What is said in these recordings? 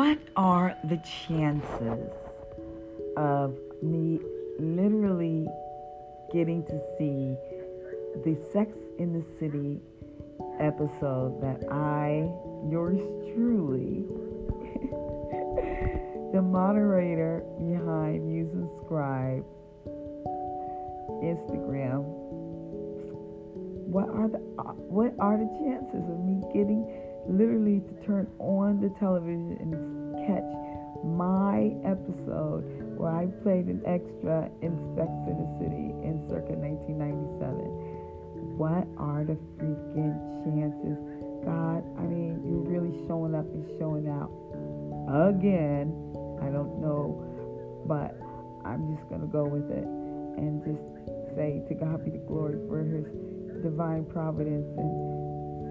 What are the chances of me literally getting to see the Sex in the City episode that I, yours truly, the moderator behind Muse and Scribe Instagram. What are the uh, what are the chances of me getting literally to turn on the television and catch my episode where I played an extra in Sex in the City in circa 1997? What are the freaking chances? God, I mean, you're really showing up and showing out again. I don't know, but I'm just going to go with it and just say to God be the glory for his divine providence and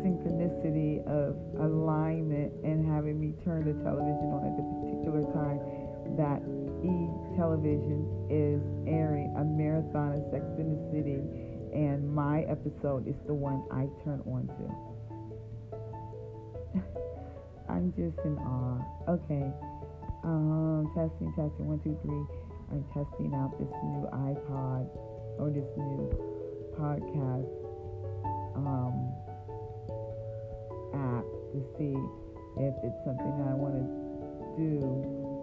synchronicity of alignment and having me turn the television on at the particular time that E television is airing a marathon of Sex in the City and my episode is the one I turn on to. I'm just in awe. Okay. Um, testing, testing, one, two, three. I'm testing out this new iPod or this new podcast if it's something I want to do